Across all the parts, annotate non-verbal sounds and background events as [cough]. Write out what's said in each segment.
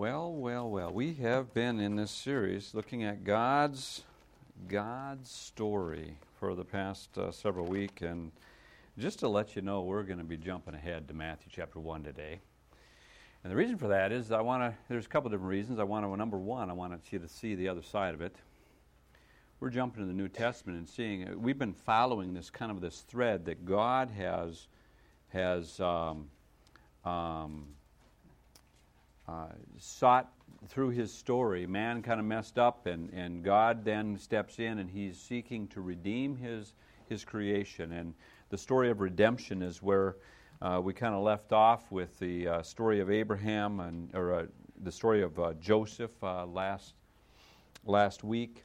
Well, well, well. We have been in this series looking at God's God's story for the past uh, several weeks, and just to let you know, we're going to be jumping ahead to Matthew chapter one today. And the reason for that is I want to. There's a couple different reasons. I want to. Number one, I want you to see the other side of it. We're jumping to the New Testament and seeing. We've been following this kind of this thread that God has has. Um, um, uh, sought through his story, man kind of messed up, and, and God then steps in and he's seeking to redeem his, his creation. And the story of redemption is where uh, we kind of left off with the uh, story of Abraham and or uh, the story of uh, Joseph uh, last last week,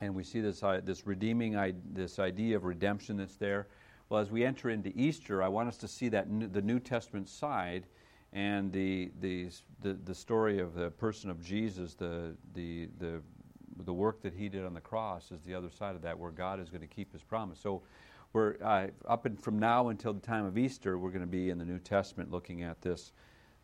and we see this this redeeming this idea of redemption that's there. Well, as we enter into Easter, I want us to see that the New Testament side and the, the, the, the, story of the person of Jesus, the, the, the, the work that he did on the cross is the other side of that, where God is going to keep his promise. So we're uh, up and from now until the time of Easter, we're going to be in the New Testament looking at this,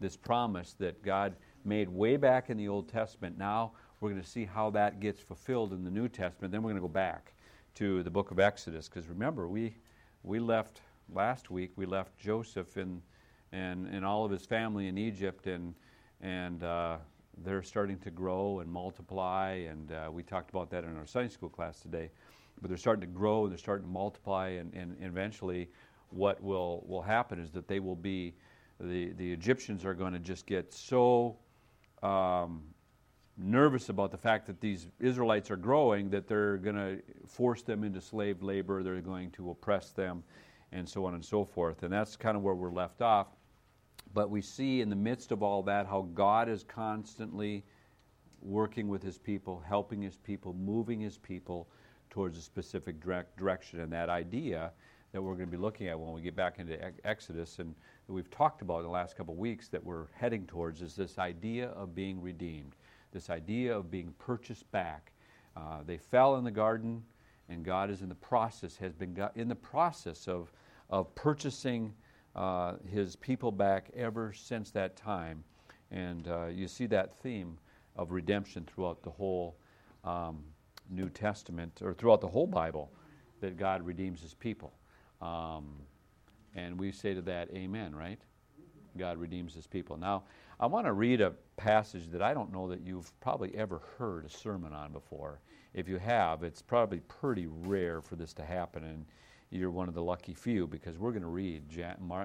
this promise that God made way back in the Old Testament. Now we're going to see how that gets fulfilled in the New Testament. Then we're going to go back to the book of Exodus, because remember, we, we left last week, we left Joseph in and, and all of his family in Egypt, and, and uh, they're starting to grow and multiply. And uh, we talked about that in our Sunday school class today. But they're starting to grow, and they're starting to multiply, and, and eventually, what will, will happen is that they will be, the, the Egyptians are going to just get so um, nervous about the fact that these Israelites are growing that they're going to force them into slave labor, they're going to oppress them, and so on and so forth. And that's kind of where we're left off. But we see in the midst of all that how God is constantly working with his people, helping his people, moving his people towards a specific direct direction. And that idea that we're going to be looking at when we get back into Exodus and that we've talked about in the last couple of weeks that we're heading towards is this idea of being redeemed, this idea of being purchased back. Uh, they fell in the garden, and God is in the process, has been in the process of, of purchasing uh, his people back ever since that time. And uh, you see that theme of redemption throughout the whole um, New Testament, or throughout the whole Bible, that God redeems his people. Um, and we say to that, Amen, right? God redeems his people. Now, I want to read a passage that I don't know that you've probably ever heard a sermon on before. If you have, it's probably pretty rare for this to happen. And you're one of the lucky few because we're going to read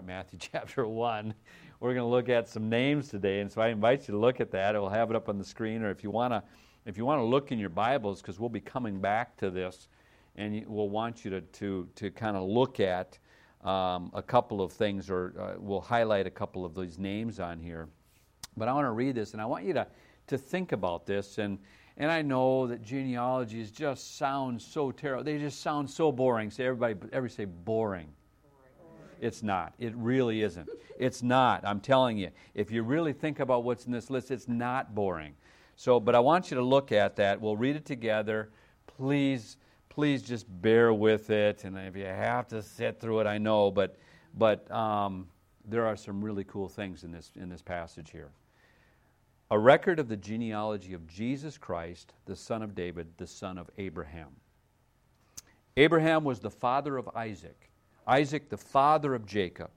Matthew [laughs] chapter 1. We're going to look at some names today, and so I invite you to look at that. We'll have it up on the screen, or if you want to, if you want to look in your Bibles, because we'll be coming back to this, and we'll want you to to to kind of look at um, a couple of things, or uh, we'll highlight a couple of these names on here. But I want to read this, and I want you to to think about this and and I know that genealogies just sound so terrible. They just sound so boring. Say everybody, everybody say boring. It's not. It really isn't. It's not. I'm telling you. If you really think about what's in this list, it's not boring. So, but I want you to look at that. We'll read it together. Please, please just bear with it. And if you have to sit through it, I know, but but um, there are some really cool things in this in this passage here a record of the genealogy of Jesus Christ, the son of David, the son of Abraham. Abraham was the father of Isaac, Isaac the father of Jacob,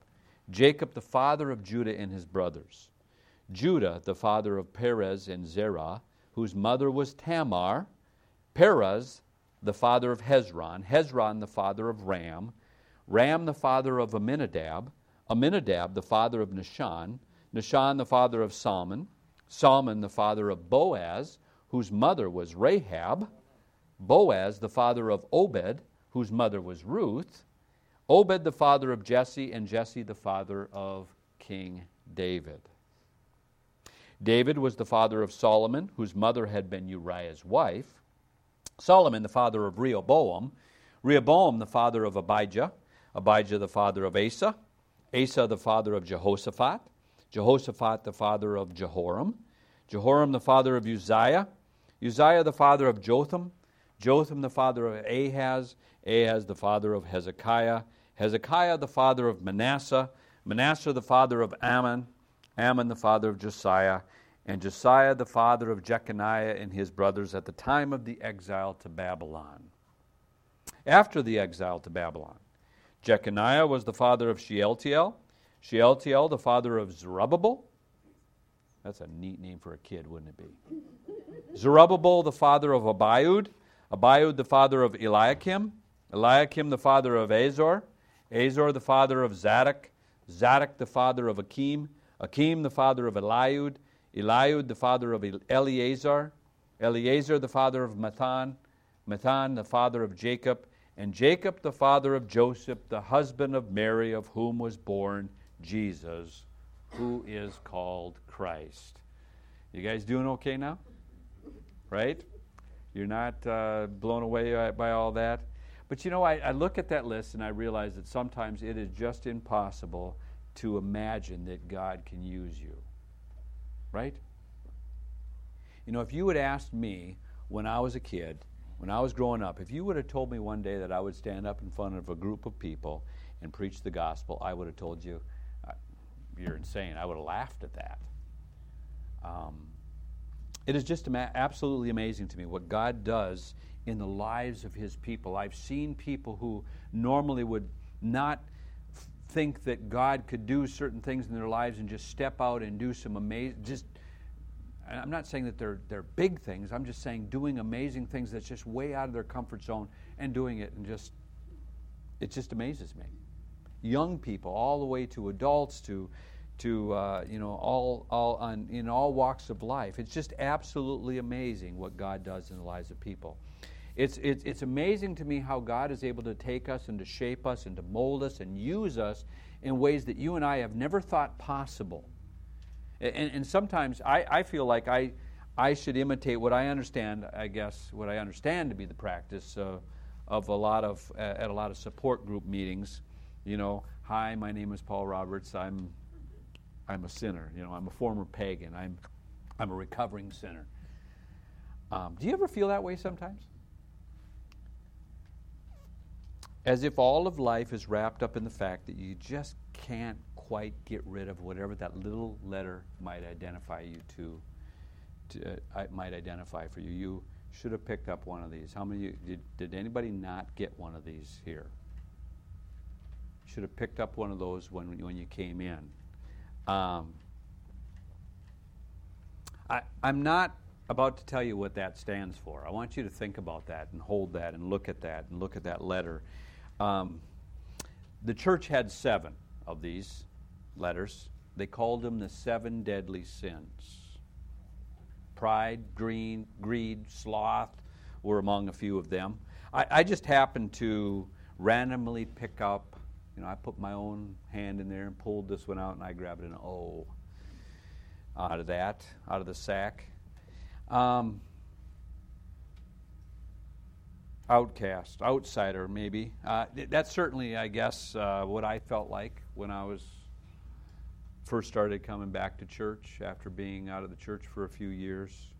Jacob the father of Judah and his brothers, Judah the father of Perez and Zerah, whose mother was Tamar, Perez the father of Hezron, Hezron the father of Ram, Ram the father of Amminadab, Amminadab the father of Nahshon, Nahshon the father of Salmon, Salmon, the father of Boaz, whose mother was Rahab, Boaz, the father of Obed, whose mother was Ruth, Obed, the father of Jesse, and Jesse, the father of King David. David was the father of Solomon, whose mother had been Uriah's wife. Solomon, the father of Rehoboam. Rehoboam, the father of Abijah. Abijah, the father of Asa. Asa, the father of Jehoshaphat. Jehoshaphat the father of Jehoram, Jehoram the father of Uzziah, Uzziah the father of Jotham, Jotham the father of Ahaz, Ahaz the father of Hezekiah, Hezekiah the father of Manasseh, Manasseh the father of Amon, Amon the father of Josiah, and Josiah the father of Jeconiah and his brothers at the time of the exile to Babylon. After the exile to Babylon, Jeconiah was the father of Shealtiel, Shealtiel the father of Zerubbabel. That's a neat name for a kid, wouldn't it be? Zerubbabel the father of Abiud, Abiud the father of Eliakim, Eliakim the father of Azor, Azor the father of Zadok, Zadok the father of Akim, Akim the father of Eliud, Eliud the father of Eleazar, Eleazar the father of Matthan, Matthan the father of Jacob, and Jacob the father of Joseph, the husband of Mary, of whom was born Jesus, who is called Christ. You guys doing okay now? Right? You're not uh, blown away by all that? But you know, I, I look at that list and I realize that sometimes it is just impossible to imagine that God can use you right? You know, if you had asked me when I was a kid, when I was growing up, if you would have told me one day that I would stand up in front of a group of people and preach the gospel, I would have told you, you're insane. I would have laughed at that. Um, it is just ama- absolutely amazing to me what God does in the lives of His people. I've seen people who normally would not think that God could do certain things in their lives and just step out and do some amazing, just, I'm not saying that they're, they're big things, I'm just saying doing amazing things that's just way out of their comfort zone and doing it and just, it just amazes me. Young people, all the way to adults, to, to uh, you know, all, all on, in all walks of life. It's just absolutely amazing what God does in the lives of people. It's, it's, it's amazing to me how God is able to take us and to shape us and to mold us and use us in ways that you and I have never thought possible. And, and sometimes I, I feel like I, I should imitate what I understand, I guess, what I understand to be the practice uh, of a lot of, uh, at a lot of support group meetings. You know, hi, my name is Paul Roberts. I'm, I'm a sinner. You know, I'm a former pagan. I'm, I'm a recovering sinner. Um, do you ever feel that way sometimes? as if all of life is wrapped up in the fact that you just can't quite get rid of whatever that little letter might identify you to, to uh, might identify for you. You should have picked up one of these. How many did, did anybody not get one of these here? Should have picked up one of those when when you came in. Um, I, I'm not about to tell you what that stands for. I want you to think about that and hold that and look at that and look at that letter um, the church had seven of these letters. They called them the seven deadly sins. Pride, green, greed, sloth were among a few of them. I, I just happened to randomly pick up, you know, I put my own hand in there and pulled this one out and I grabbed an O out of that, out of the sack. Um, outcast, outsider, maybe. Uh, that's certainly, I guess, uh, what I felt like when I was first started coming back to church after being out of the church for a few years.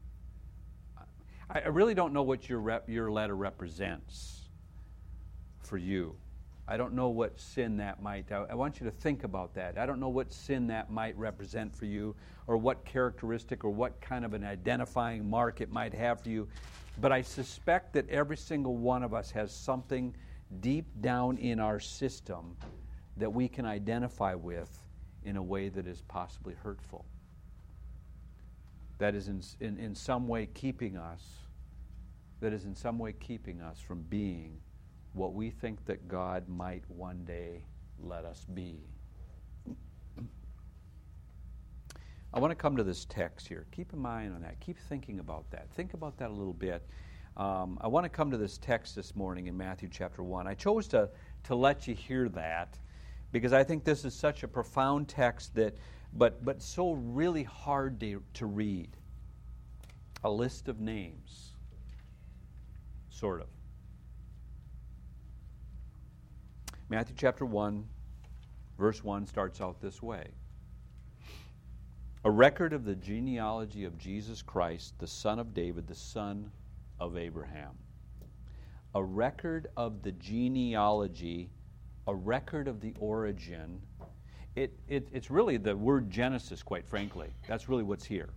I, I really don't know what your rep, your letter represents for you. I don't know what sin that might. I, I want you to think about that. I don't know what sin that might represent for you, or what characteristic, or what kind of an identifying mark it might have for you. But I suspect that every single one of us has something deep down in our system that we can identify with in a way that is possibly hurtful. That is in, in, in some way keeping us, that is in some way keeping us from being what we think that God might one day let us be. I want to come to this text here. Keep in mind on that. Keep thinking about that. Think about that a little bit. Um, I want to come to this text this morning in Matthew chapter 1. I chose to, to let you hear that because I think this is such a profound text that, but, but so really hard to, to read. A list of names, sort of. Matthew chapter 1, verse 1 starts out this way a record of the genealogy of Jesus Christ, the son of David, the son of Abraham. A record of the genealogy, a record of the origin. It, it, it's really the word Genesis, quite frankly. That's really what's here.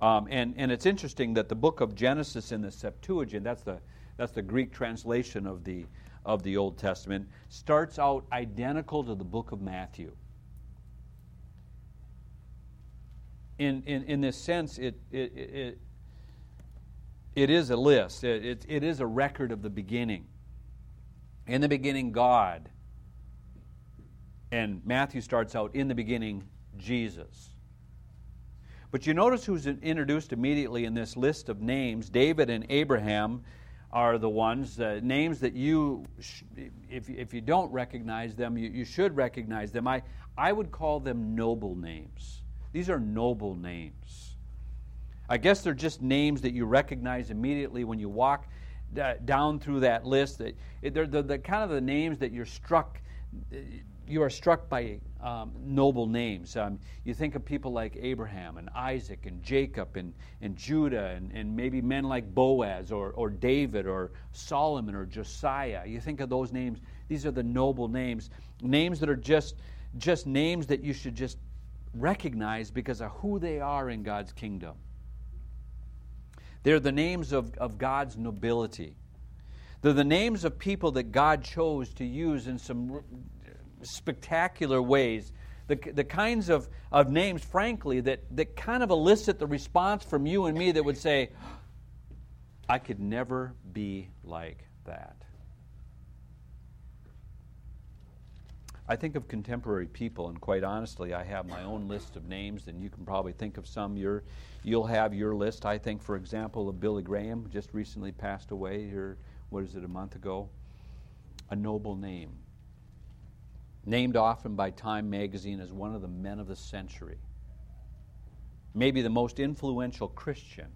Um, and, and it's interesting that the book of Genesis in the Septuagint, that's the, that's the Greek translation of the, of the Old Testament, starts out identical to the book of Matthew. In, in, in this sense, it, it, it, it is a list, it, it, it is a record of the beginning. In the beginning, God. And Matthew starts out, in the beginning, Jesus. But you notice who's introduced immediately in this list of names David and Abraham are the ones, uh, names that you, sh- if, if you don't recognize them, you, you should recognize them. I, I would call them noble names. These are noble names. I guess they're just names that you recognize immediately when you walk uh, down through that list. They're the, the kind of the names that you're struck, you are struck by um, noble names. Um, you think of people like Abraham and Isaac and Jacob and, and Judah and, and maybe men like Boaz or, or David or Solomon or Josiah. You think of those names. These are the noble names. Names that are just, just names that you should just recognize because of who they are in God's kingdom. They're the names of, of God's nobility. They're the names of people that God chose to use in some spectacular ways. The, the kinds of, of names, frankly, that, that kind of elicit the response from you and me that would say, I could never be like that. I think of contemporary people, and quite honestly, I have my own list of names, and you can probably think of some. you you'll have your list. I think, for example, of Billy Graham, just recently passed away here, what is it, a month ago? A noble name named often by Time magazine as one of the men of the century, maybe the most influential Christian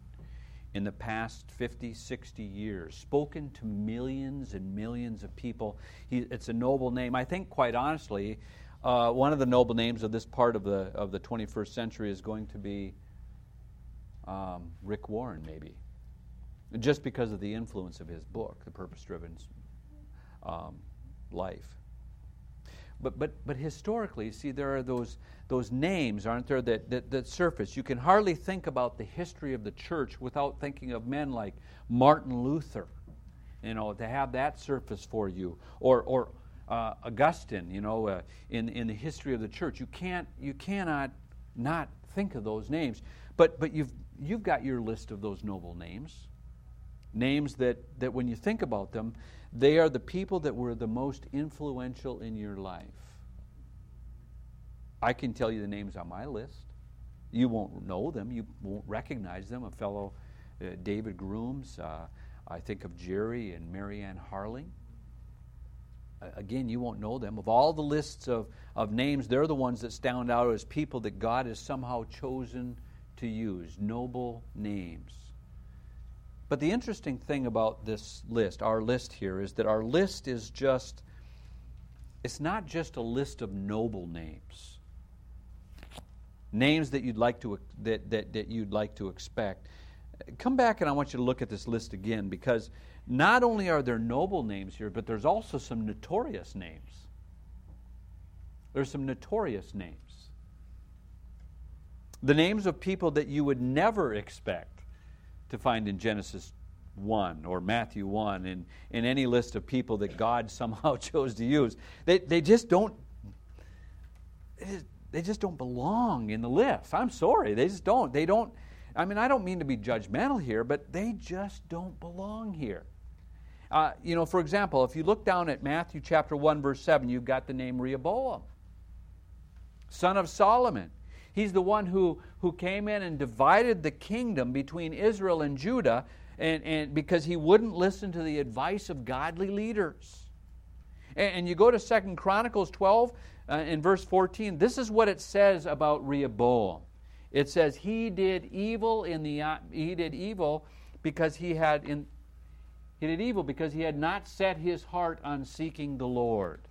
in the past 50, 60 years, spoken to millions and millions of people. He, it's a noble name. I think, quite honestly, uh, one of the noble names of this part of the, of the 21st century is going to be um, Rick Warren, maybe, just because of the influence of his book, The Purpose Driven um, Life. But, but, but historically, see, there are those, those names, aren't there, that, that, that surface. You can hardly think about the history of the church without thinking of men like Martin Luther, you know, to have that surface for you. Or, or uh, Augustine, you know, uh, in, in the history of the church. You, can't, you cannot not think of those names. But, but you've, you've got your list of those noble names. Names that, that when you think about them, they are the people that were the most influential in your life. I can tell you the names on my list. You won't know them, you won't recognize them. A fellow, uh, David Grooms, uh, I think of Jerry and Marianne Harling. Again, you won't know them. Of all the lists of, of names, they're the ones that stand out as people that God has somehow chosen to use. Noble names. But the interesting thing about this list, our list here, is that our list is just, it's not just a list of noble names. Names that you'd like to, that, that, that you'd like to expect. Come back and I want you to look at this list again because not only are there noble names here, but there's also some notorious names. There's some notorious names. The names of people that you would never expect to find in Genesis 1 or Matthew 1 and in any list of people that God [laughs] somehow [laughs] chose to use. They, they just don't they just don't belong in the list. I'm sorry, they just don't. They don't I mean, I don't mean to be judgmental here, but they just don't belong here. Uh, you know, for example, if you look down at Matthew chapter 1, verse 7, you've got the name Rehoboam, son of Solomon. He's the one who, who came in and divided the kingdom between Israel and Judah and, and because he wouldn't listen to the advice of godly leaders. And, and you go to Second Chronicles 12 uh, in verse 14, this is what it says about Rehoboam. It says, He did evil in the uh, he did evil because he had in he did evil because he had not set his heart on seeking the Lord.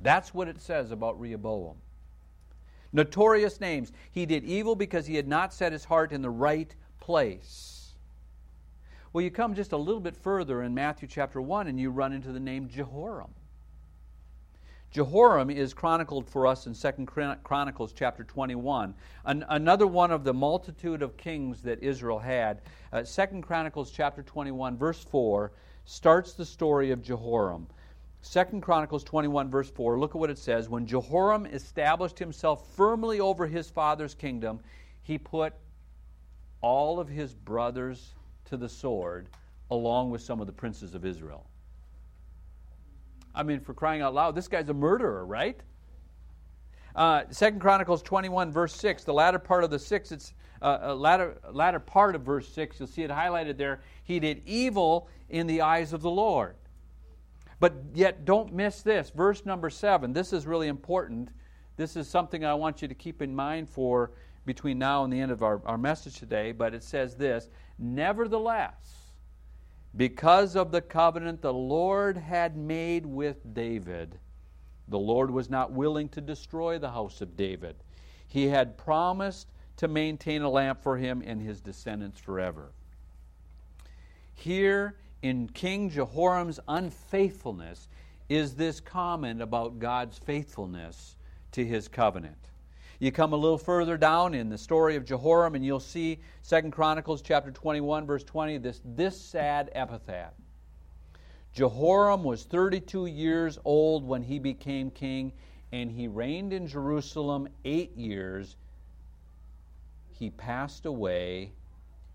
That's what it says about Rehoboam notorious names. He did evil because he had not set his heart in the right place. Well, you come just a little bit further in Matthew chapter 1 and you run into the name Jehoram. Jehoram is chronicled for us in 2 Chronicles chapter 21. An, another one of the multitude of kings that Israel had. Uh, 2 Chronicles chapter 21, verse 4, starts the story of Jehoram. 2 Chronicles 21, verse 4, look at what it says. When Jehoram established himself firmly over his father's kingdom, he put all of his brothers to the sword, along with some of the princes of Israel. I mean, for crying out loud, this guy's a murderer, right? Uh, Second Chronicles 21, verse 6, the latter part of the 6, it's uh, uh, latter, latter part of verse 6, you'll see it highlighted there. He did evil in the eyes of the Lord. But yet, don't miss this. Verse number 7, this is really important. This is something I want you to keep in mind for between now and the end of our, our message today. But it says this Nevertheless, because of the covenant the Lord had made with David. The Lord was not willing to destroy the house of David. He had promised to maintain a lamp for him and his descendants forever. Here in King Jehoram's unfaithfulness is this comment about God's faithfulness to his covenant. You come a little further down in the story of Jehoram, and you'll see Second Chronicles chapter 21, verse 20, this, this sad epitaph. Jehoram was 32 years old when he became king, and he reigned in Jerusalem eight years. He passed away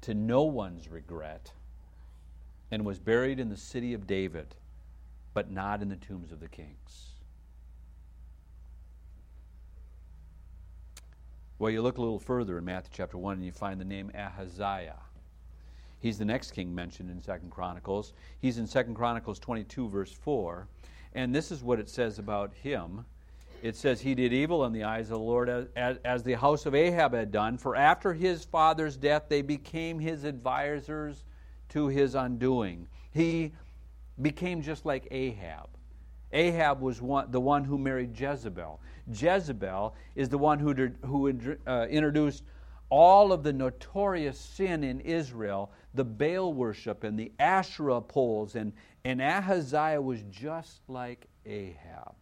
to no one's regret and was buried in the city of David, but not in the tombs of the kings. Well, you look a little further in Matthew chapter 1 and you find the name Ahaziah. He's the next king mentioned in Second Chronicles. He's in Second Chronicles 22, verse 4. And this is what it says about him. It says, He did evil in the eyes of the Lord as, as, as the house of Ahab had done, for after his father's death they became his advisers to his undoing. He became just like Ahab. Ahab was one, the one who married Jezebel. Jezebel is the one who, who uh, introduced all of the notorious sin in Israel, the Baal worship and the Asherah poles, and, and Ahaziah was just like Ahab.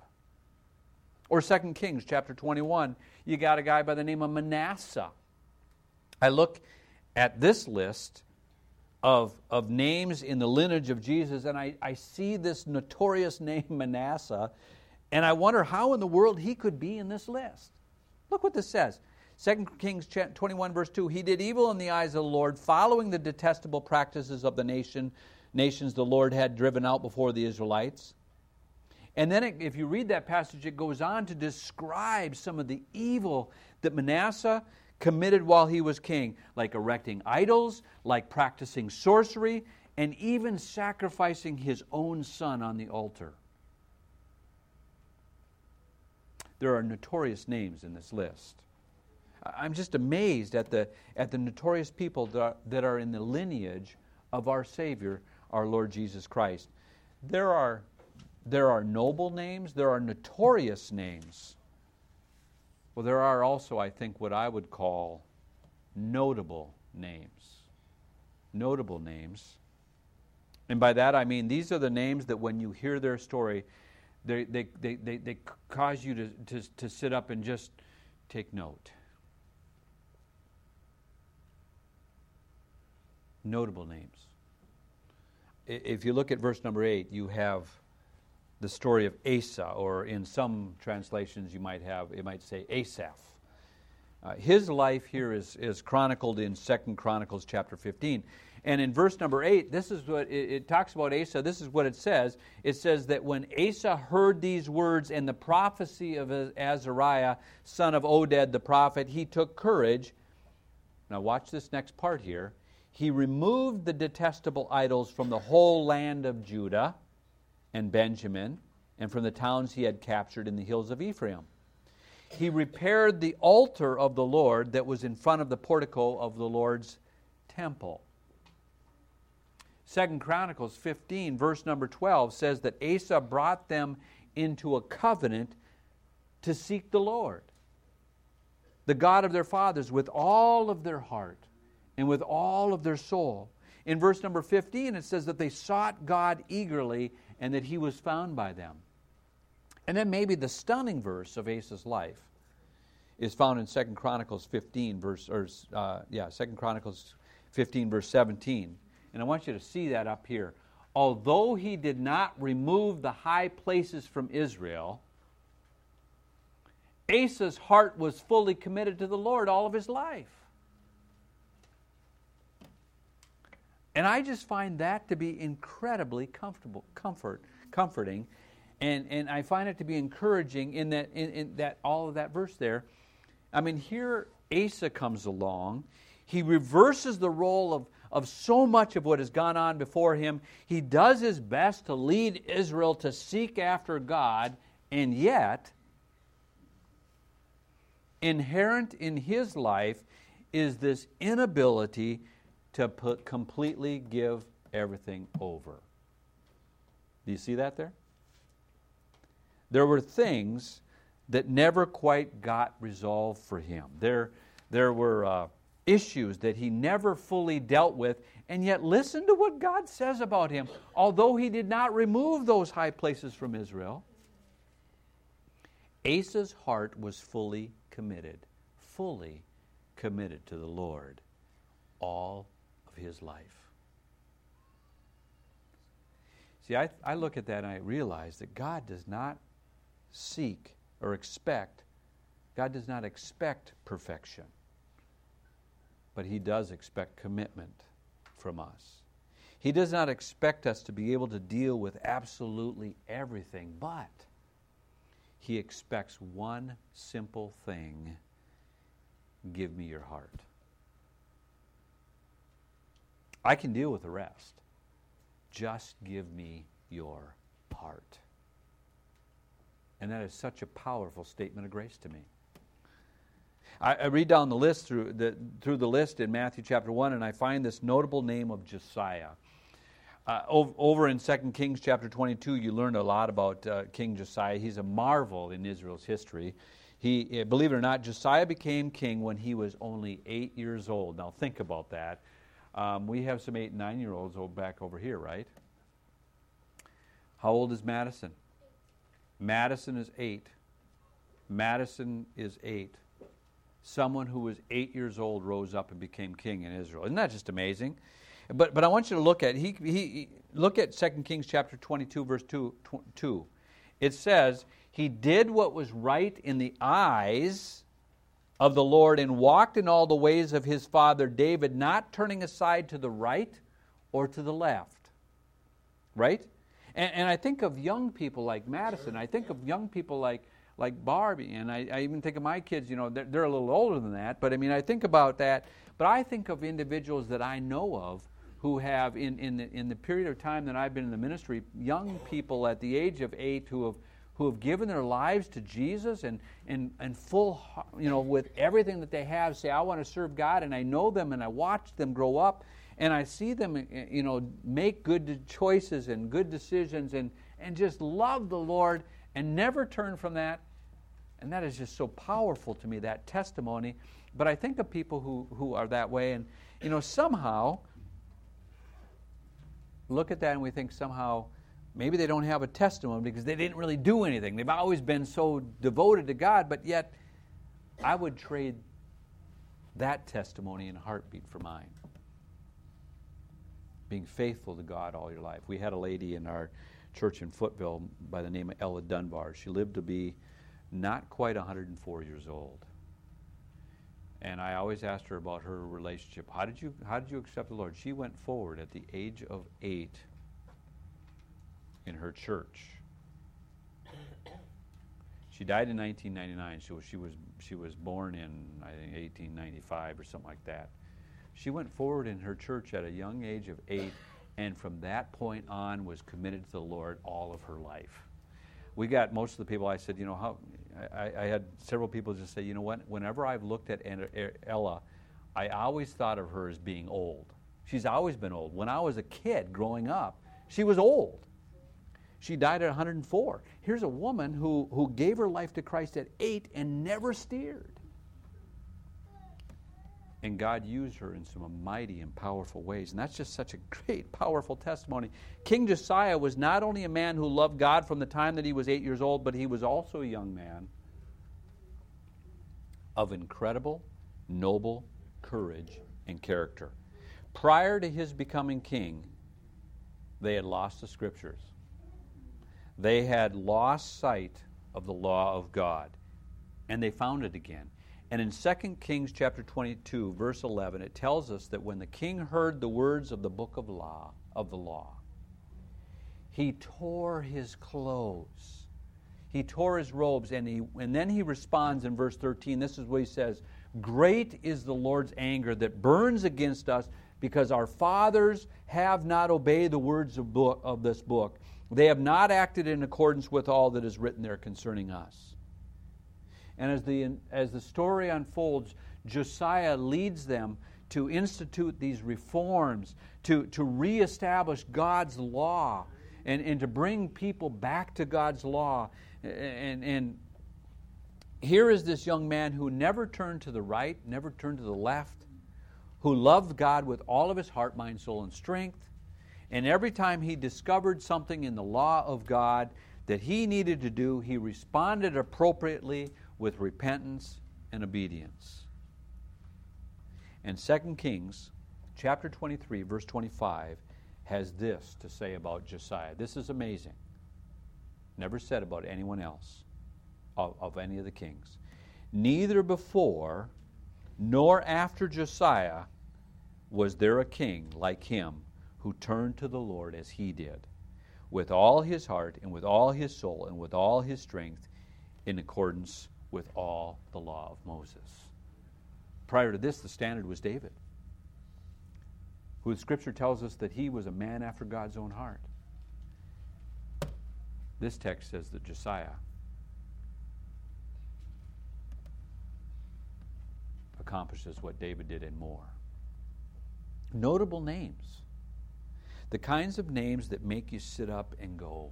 Or 2 Kings chapter 21, you got a guy by the name of Manasseh. I look at this list of, of names in the lineage of Jesus, and I, I see this notorious [laughs] name Manasseh, and I wonder how in the world he could be in this list. Look what this says. 2 Kings 21, verse 2 He did evil in the eyes of the Lord, following the detestable practices of the nation, nations the Lord had driven out before the Israelites. And then, it, if you read that passage, it goes on to describe some of the evil that Manasseh committed while he was king, like erecting idols, like practicing sorcery, and even sacrificing his own son on the altar. There are notorious names in this list. I'm just amazed at the, at the notorious people that are, that are in the lineage of our Savior, our Lord Jesus Christ. There are, there are noble names, there are notorious names. Well, there are also, I think, what I would call notable names. Notable names. And by that I mean these are the names that when you hear their story, they, they, they, they, they cause you to, to, to sit up and just take note. Notable names. If you look at verse number 8, you have the story of Asa, or in some translations you might have, it might say Asaph. Uh, his life here is, is chronicled in Second Chronicles chapter 15. And in verse number 8, this is what it, it, talks about Asa. This is what it says. It says that when Asa heard these words and the prophecy of Azariah, son of Oded the prophet, he took courage. Now, watch this next part here. He removed the detestable idols from the whole land of Judah and Benjamin, and from the towns he had captured in the hills of Ephraim. He repaired the altar of the Lord that was in front of the portico of the Lord's temple. Second Chronicles 15, verse number 12, says that Asa brought them into a covenant to seek the Lord, the God of their fathers, with all of their heart and with all of their soul. In verse number 15, it says that they sought God eagerly and that he was found by them. And then maybe the stunning verse of Asa's life is found in 2 Chronicles 15 verse or uh, yeah, 2 Chronicles 15 verse 17. And I want you to see that up here. Although he did not remove the high places from Israel, Asa's heart was fully committed to the Lord all of his life. And I just find that to be incredibly comfortable, comfort, comforting, and, and I find it to be encouraging in that in, in that all of that verse there. I mean, here Asa comes along. He reverses the role of, of so much of what has gone on before him. He does his best to lead Israel to seek after God, and yet, inherent in his life is this inability to put, completely give everything over. Do you see that there? There were things that never quite got resolved for him. There, there were uh, issues that he never fully dealt with, and yet listen to what God says about him. Although he did not remove those high places from Israel, Asa's heart was fully committed, fully committed to the Lord all his life. See, I, I look at that and I realize that God does not seek or expect, God does not expect perfection, but He does expect commitment from us. He does not expect us to be able to deal with absolutely everything, but He expects one simple thing give me your heart. I can deal with the rest. Just give me your part. And that is such a powerful statement of grace to me. I, I read down the list through the, through the list in Matthew chapter 1, and I find this notable name of Josiah. Uh, over in 2 Kings chapter 22, you learn a lot about uh, King Josiah. He's a marvel in Israel's history. He, eh, believe it or not, Josiah became king when he was only eight years old. Now, think about that. Um, we have some eight and nine year olds back over here, right? How old is Madison? Madison is eight. Madison is eight. Someone who was eight years old rose up and became king in Israel. Isn't that just amazing? But, but I want you to look at he, he look at 2 Kings chapter 22 verse 2, 2. It says, "He did what was right in the eyes of the Lord and walked in all the ways of his father David, not turning aside to the right or to the left. Right? And, and I think of young people like Madison. I think of young people like, like Barbie. And I, I even think of my kids, you know, they're, they're a little older than that. But I mean, I think about that. But I think of individuals that I know of who have, in, in, the, in the period of time that I've been in the ministry, young people at the age of eight who have who have given their lives to Jesus and, and, and full, you know, with everything that they have, say, I want to serve God, and I know them and I watch them grow up, and I see them, eh, eh, you know, make good choices and good decisions and, and just love the Lord and never turn from that. And that is just so powerful to me, that testimony. But I think of people who, who are that way, and, you know, somehow, look at that and we think somehow Maybe they don't have a testimony because they didn't really do anything. They've always been so devoted to God, but yet I would trade that testimony and heartbeat for mine. Being faithful to God all your life. We had a lady in our church in Footville by the name of Ella Dunbar. She lived to be not quite 104 years old. And I always asked her about her relationship. How did you how did you accept the Lord? She went forward at the age of 8 in her church. She died in 1999, so she was, she was born in, I think, 1895 or something like that. She went forward in her church at a young age of eight, and from that point on was committed to the Lord all of her life. We got most of the people, I said, you know, how, I, I had several people just say, you know what, whenever I've looked at Ella, I always thought of her as being old. She's always been old. When I was a kid growing up, she was old. She died at 104. Here's a woman who, who gave her life to Christ at eight and never steered. And God used her in some mighty and powerful ways. And that's just such a great, powerful testimony. King Josiah was not only a man who loved God from the time that he was eight years old, but he was also a young man of incredible, noble courage and character. Prior to his becoming king, they had lost the scriptures. They had lost sight of the law of God, and they found it again. And in 2 Kings chapter 22, verse 11, it tells us that when the king heard the words of the book of law, of the law, he tore his clothes. He tore his robes, and, he, and then he responds in verse 13. This is what he says Great is the Lord's anger that burns against us because our fathers have not obeyed the words of, book, of this book. They have not acted in accordance with all that is written there concerning us. And as the, as the story unfolds, Josiah leads them to institute these reforms, to, to reestablish God's law, and, and to bring people back to God's law. And, and here is this young man who never turned to the right, never turned to the left, who loved God with all of his heart, mind, soul, and strength. And every time he discovered something in the law of God that he needed to do, he responded appropriately with repentance and obedience. And 2 Kings chapter 23 verse 25 has this to say about Josiah. This is amazing. Never said about anyone else of, of any of the kings. Neither before nor after Josiah was there a king like him who turned to the Lord as he did, with all his heart and with all his soul and with all his strength, in accordance with all the law of Moses. Prior to this, the standard was David, who the scripture tells us that he was a man after God's own heart. This text says that Josiah accomplishes what David did and more. Notable names. The kinds of names that make you sit up and go,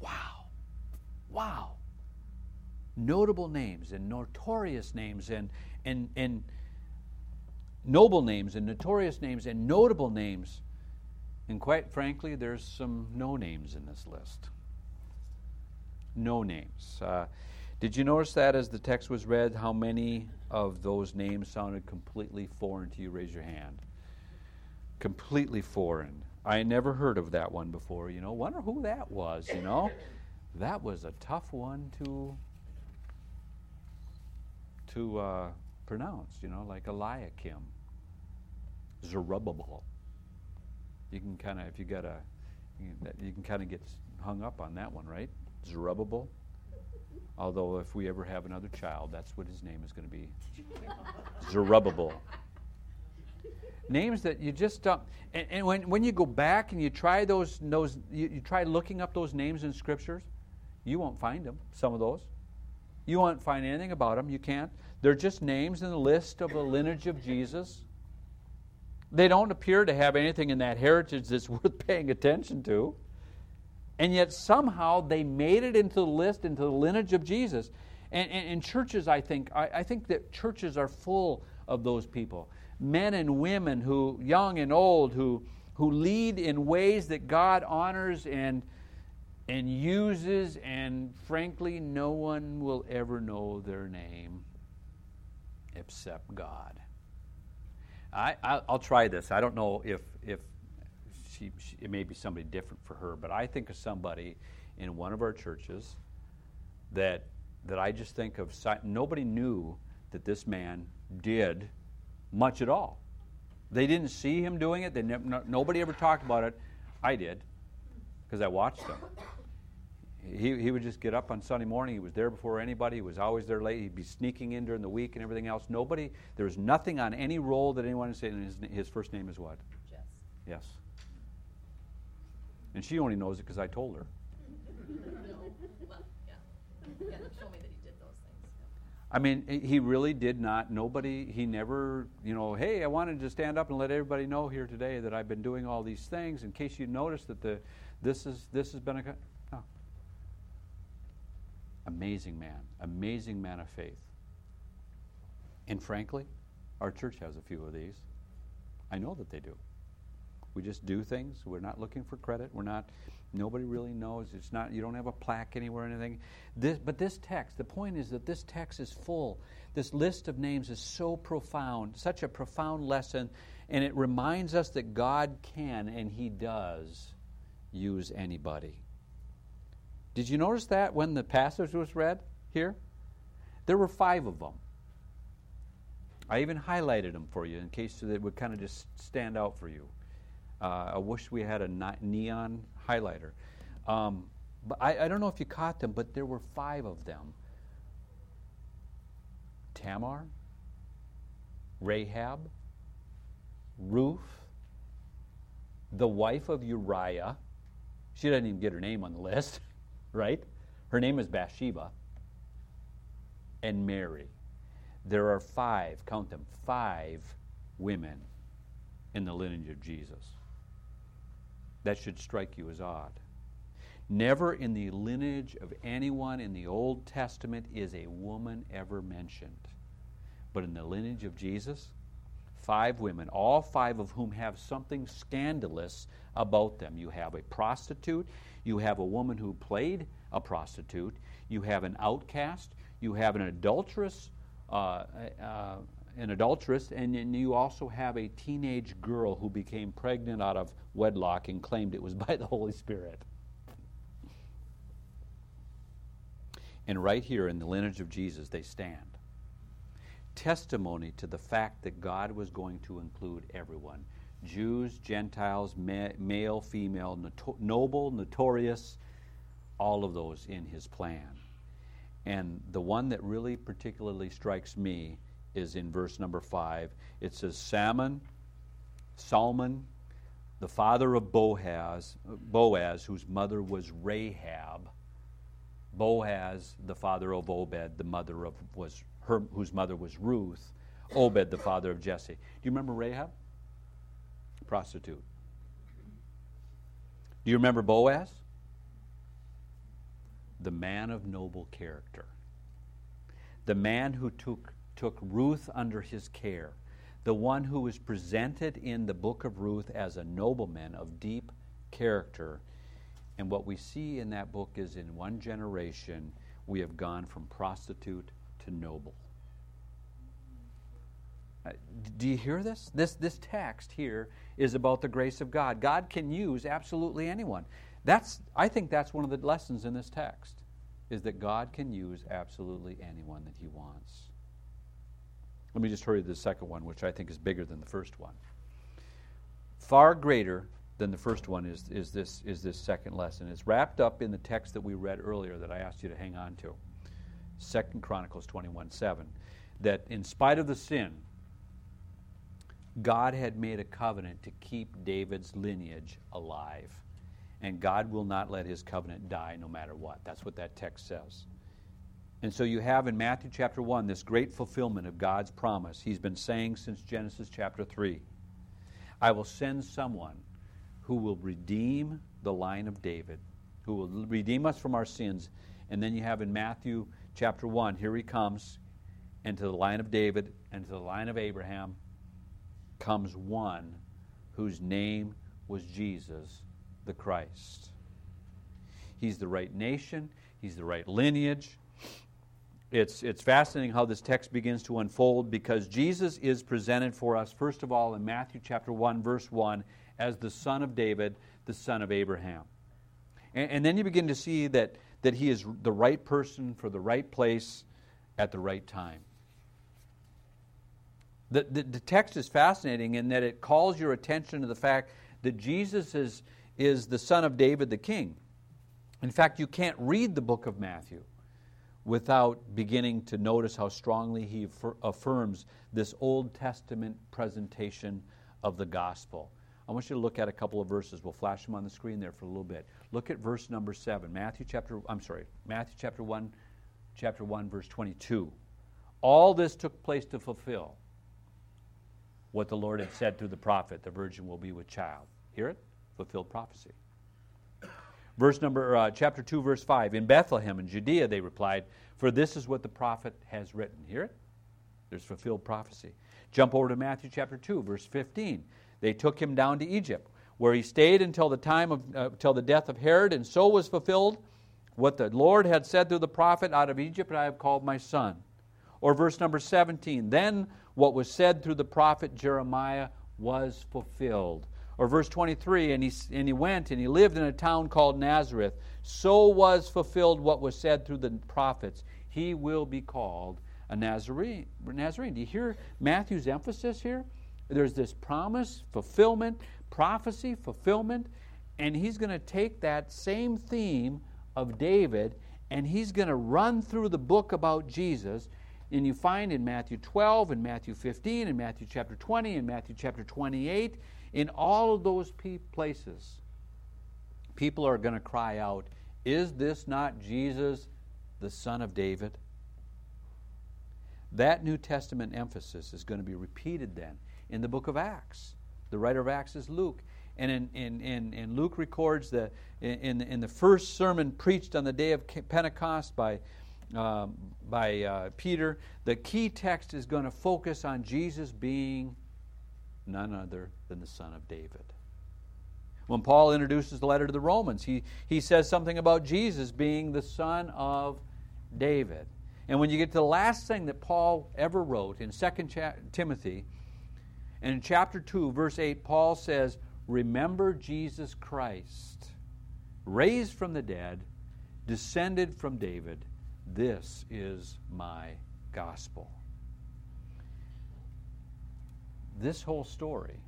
wow, wow. Notable names and notorious names and, and, and noble names and notorious names and notable names. And quite frankly, there's some no names in this list. No names. Uh, did you notice that as the text was read, how many of those names sounded completely foreign to you? Raise your hand. Completely foreign. I never heard of that one before. You know, wonder who that was. You know, that was a tough one to to uh, pronounce. You know, like Eliakim, Zerubbabel. You can kind of, if you got a, you can kind of get hung up on that one, right? Zerubbabel. Although, if we ever have another child, that's what his name is going to be [laughs] Zerubbabel. Names that you just don't. And, and, when, when you go back and you try those, those you, you try looking up those names in scriptures, you won't find them, some of those. You won't find anything about them. You can't. They're just names in the list of the lineage of Jesus. They don't appear to have anything in that heritage that's [laughs] worth paying attention to. And yet somehow they made it into the list, into the lineage of Jesus. And, and, and churches, I think, I, I think that churches are full of those people. Men and women who, young and old, who, who lead in ways that God honors and, and uses, and frankly, no one will ever know their name except God. I, I, will try this. I don't know if, if she, she, it may be somebody different for her, but I think of somebody in one of our churches that that I just think of. Nobody knew that this man did much at all. They didn't see him doing it. They never, no, nobody ever talked about it. I did because I watched him. He, he would just get up on Sunday morning. He was there before anybody. He was always there late. He'd be sneaking in during the week and everything else. Nobody, there was nothing on any roll that anyone said. And his, his first name is what? Jess. Yes. And she only knows it because I told her. I mean, he really did not. Nobody, he never, you know, hey, I wanted to stand up and let everybody know here today that I've been doing all these things in case you noticed that the, this, is, this has been a. No. Amazing man, amazing man of faith. And frankly, Our church has a few of these. I know that they do. We just do things. We're not looking for credit. We're not, nobody really knows. It's not, you don't have a plaque anywhere or anything. This, but this text, the point is that this text is full. This list of names is so profound, such a profound lesson, and it reminds us that God can and He does use anybody. Did you notice that when the passage was read here? There were five of them. I even highlighted them for you in case they would kind of just stand out for you. Uh, I wish we had a neon highlighter. Um, but I, I don't know if you caught them, but there were five of them Tamar, Rahab, Ruth, the wife of Uriah. She doesn't even get her name on the list, [laughs] right? Her name is Bathsheba. And Mary. There are five, count them, five women in the lineage of Jesus. That should strike you as odd. Never in the lineage of anyone in the Old Testament is a woman ever mentioned. But in the lineage of Jesus, five women, all five of whom have something scandalous about them. You have a prostitute, you have a woman who played a prostitute, you have an outcast, you have an adulterous, uh, uh, an adulteress, and then you also have a teenage girl who became pregnant out of wedlock and claimed it was by the Holy Spirit. And right here in the lineage of Jesus, they stand. Testimony to the fact that God was going to include everyone Jews, Gentiles, ma- male, female, noto- noble, notorious, all of those in his plan. And the one that really particularly strikes me is in verse number five. It says, Salmon, Salmon, the father of Boaz, Boaz, whose mother was Rahab. Boaz, the father of Obed, the mother of was her, whose mother was Ruth. Obed, the father of Jesse. Do you remember Rahab? Prostitute. Do you remember Boaz? The man of noble character. The man who took, took Ruth under his care the one who is presented in the book of Ruth as a nobleman of deep character. And what we see in that book is in one generation, we have gone from prostitute to noble. Uh, do you hear this? This, this text here is about the grace of God. God can use absolutely anyone. That's, I think that's one of the lessons in this text, is that God can use absolutely anyone that He wants. Let me just hurry to the second one, which I think is bigger than the first one. Far greater than the first one is, is, this, is this second lesson. It's wrapped up in the text that we read earlier that I asked you to hang on to. Second Chronicles 21 7. That in spite of the sin, God had made a covenant to keep David's lineage alive. And God will not let his covenant die no matter what. That's what that text says. And so you have in Matthew chapter 1 this great fulfillment of God's promise. He's been saying since Genesis chapter 3 I will send someone who will redeem the line of David, who will redeem us from our sins. And then you have in Matthew chapter 1, here he comes, and to the line of David and to the line of Abraham comes one whose name was Jesus the Christ. He's the right nation, he's the right lineage, it's, it's fascinating how this text begins to unfold because Jesus is presented for us, first of all, in Matthew chapter 1, verse 1, as the son of David, the son of Abraham. And, and then you begin to see that, that he is the right person for the right place at the right time. The, the, the, text is fascinating in that it calls your attention to the fact that Jesus is, is the son of David the king. In fact, you can't read the book of Matthew without beginning to notice how strongly he affirms this Old Testament presentation of the gospel. I want you to look at a couple of verses. We'll flash them on the screen there for a little bit. Look at verse number 7. Matthew chapter I'm sorry, Matthew chapter 1 chapter 1 verse 22. All this took place to fulfill what the Lord had said through the prophet, the virgin will be with child. Hear it? Fulfilled prophecy. Verse number, uh, chapter 2, verse 5. In Bethlehem in Judea, they replied, For this is what the prophet has written. Hear it? There's fulfilled prophecy. Jump over to Matthew chapter 2, verse 15. They took him down to Egypt, where he stayed until the time of uh, till the death of Herod, and so was fulfilled what the Lord had said through the prophet, Out of Egypt I have called my son. Or verse number 17, then what was said through the prophet Jeremiah was fulfilled. Or verse 23, and he, and he went and he lived in a town called Nazareth. So was fulfilled what was said through the prophets. He will be called a Nazarene. Nazarene. Do you hear Matthew's emphasis here? There's this promise, fulfillment, prophecy, fulfillment, and he's going to take that same theme of David and he's going to run through the book about Jesus. And you find in Matthew 12, and Matthew 15, and Matthew chapter 20, and Matthew chapter 28, in all of those places, people are going to cry out, Is this not Jesus, the Son of David? That New Testament emphasis is going to be repeated then in the book of Acts. The writer of Acts is Luke. And in, in, in, in Luke records that in, in the first sermon preached on the day of Pentecost by, um, by uh, Peter, the key text is going to focus on Jesus being none other than the Son of David. When Paul introduces the letter to the Romans, he, he says something about Jesus being the Son of David. And when you get to the last thing that Paul ever wrote in 2 Timothy, and in chapter 2, verse 8, Paul says, Remember Jesus Christ, raised from the dead, descended from David. This is my gospel. This whole story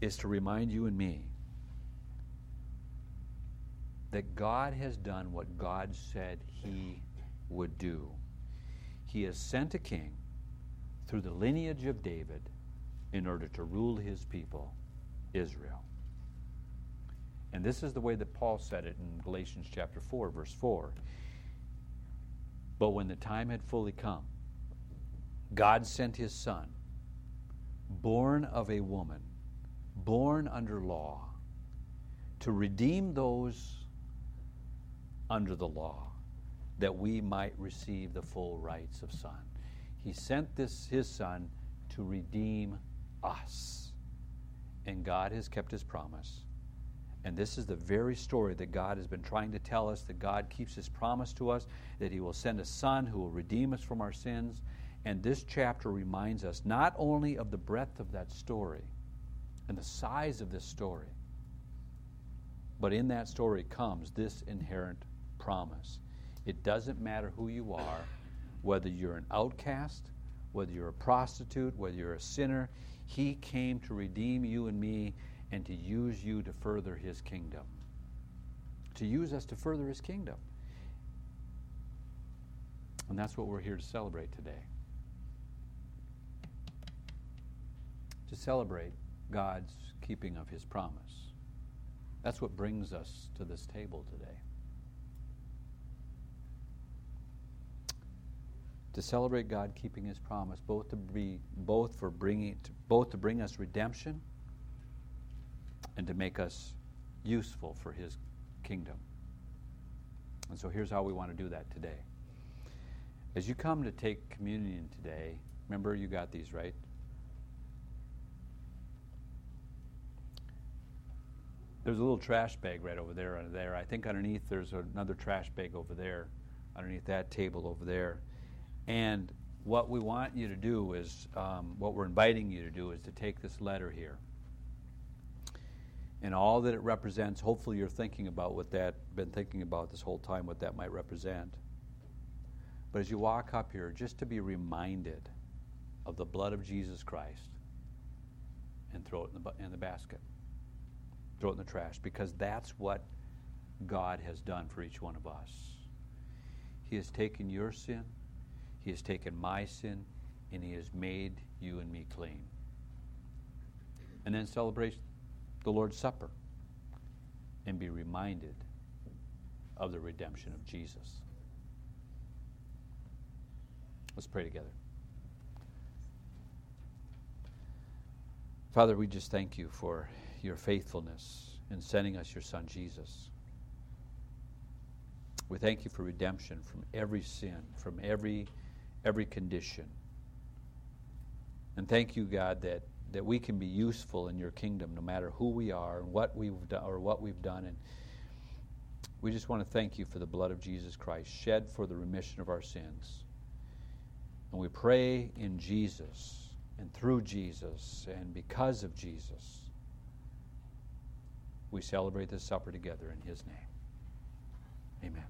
is to remind you and me that God has done what God said He would do. He has sent a king through the lineage of David in order to rule his people, Israel. And this is the way that Paul said it in Galatians chapter 4, verse 4. But when the time had fully come, God sent his son, born of a woman, born under law, to redeem those under the law, that we might receive the full rights of son. He sent this his son to redeem us. And God has kept his promise. And this is the very story that God has been trying to tell us that God keeps his promise to us, that he will send a son who will redeem us from our sins. And this chapter reminds us not only of the breadth of that story and the size of this story, but in that story comes this inherent promise. It doesn't matter who you are, whether you're an outcast, whether you're a prostitute, whether you're a sinner, he came to redeem you and me and to use you to further His kingdom. To use us to further His kingdom. And that's what we're here to celebrate today. To celebrate God's keeping of His promise. That's what brings us to this table today. to celebrate God keeping His promise, both to be both for bringing both to bring us redemption and to make us useful for His kingdom. And so here's how we want to do that today. As you come to take communion today, remember you got these right. There's a little trash bag right over there. Under there, I think underneath there's another trash bag over there, underneath that table over there. And what we want you to do is, um, what we're inviting you to do is to take this letter here. And all that it represents, hopefully you're thinking about what that, been thinking about this whole time, what that might represent. But as you walk up here, just to be reminded of the blood of Jesus Christ and throw it in the, in the basket, throw it in the trash, because that's what God has done for each one of us. He has taken your sin, he has taken my sin and He has made you and me clean. And then celebrate the Lord's Supper and be reminded of the redemption of Jesus. Let's pray together. Father, we just thank you for your faithfulness in sending us your Son, Jesus. We thank you for redemption from every sin, from every every condition. And thank you, God, that, that we can be useful in your kingdom no matter who we are and what we've done or what we've done. And we just want to thank you for the blood of Jesus Christ shed for the remission of our sins. And we pray in Jesus and through Jesus and because of Jesus. We celebrate this supper together in his name. Amen.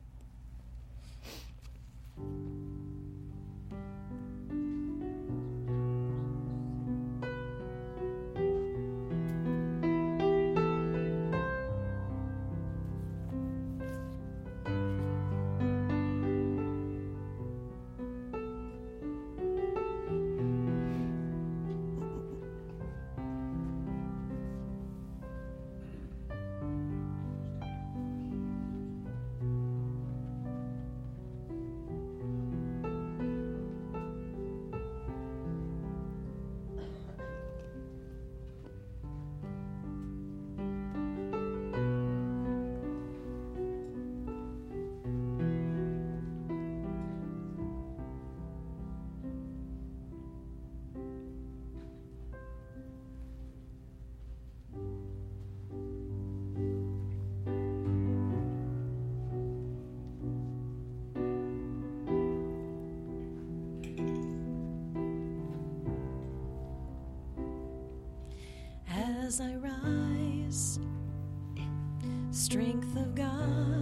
As I rise. Strength of God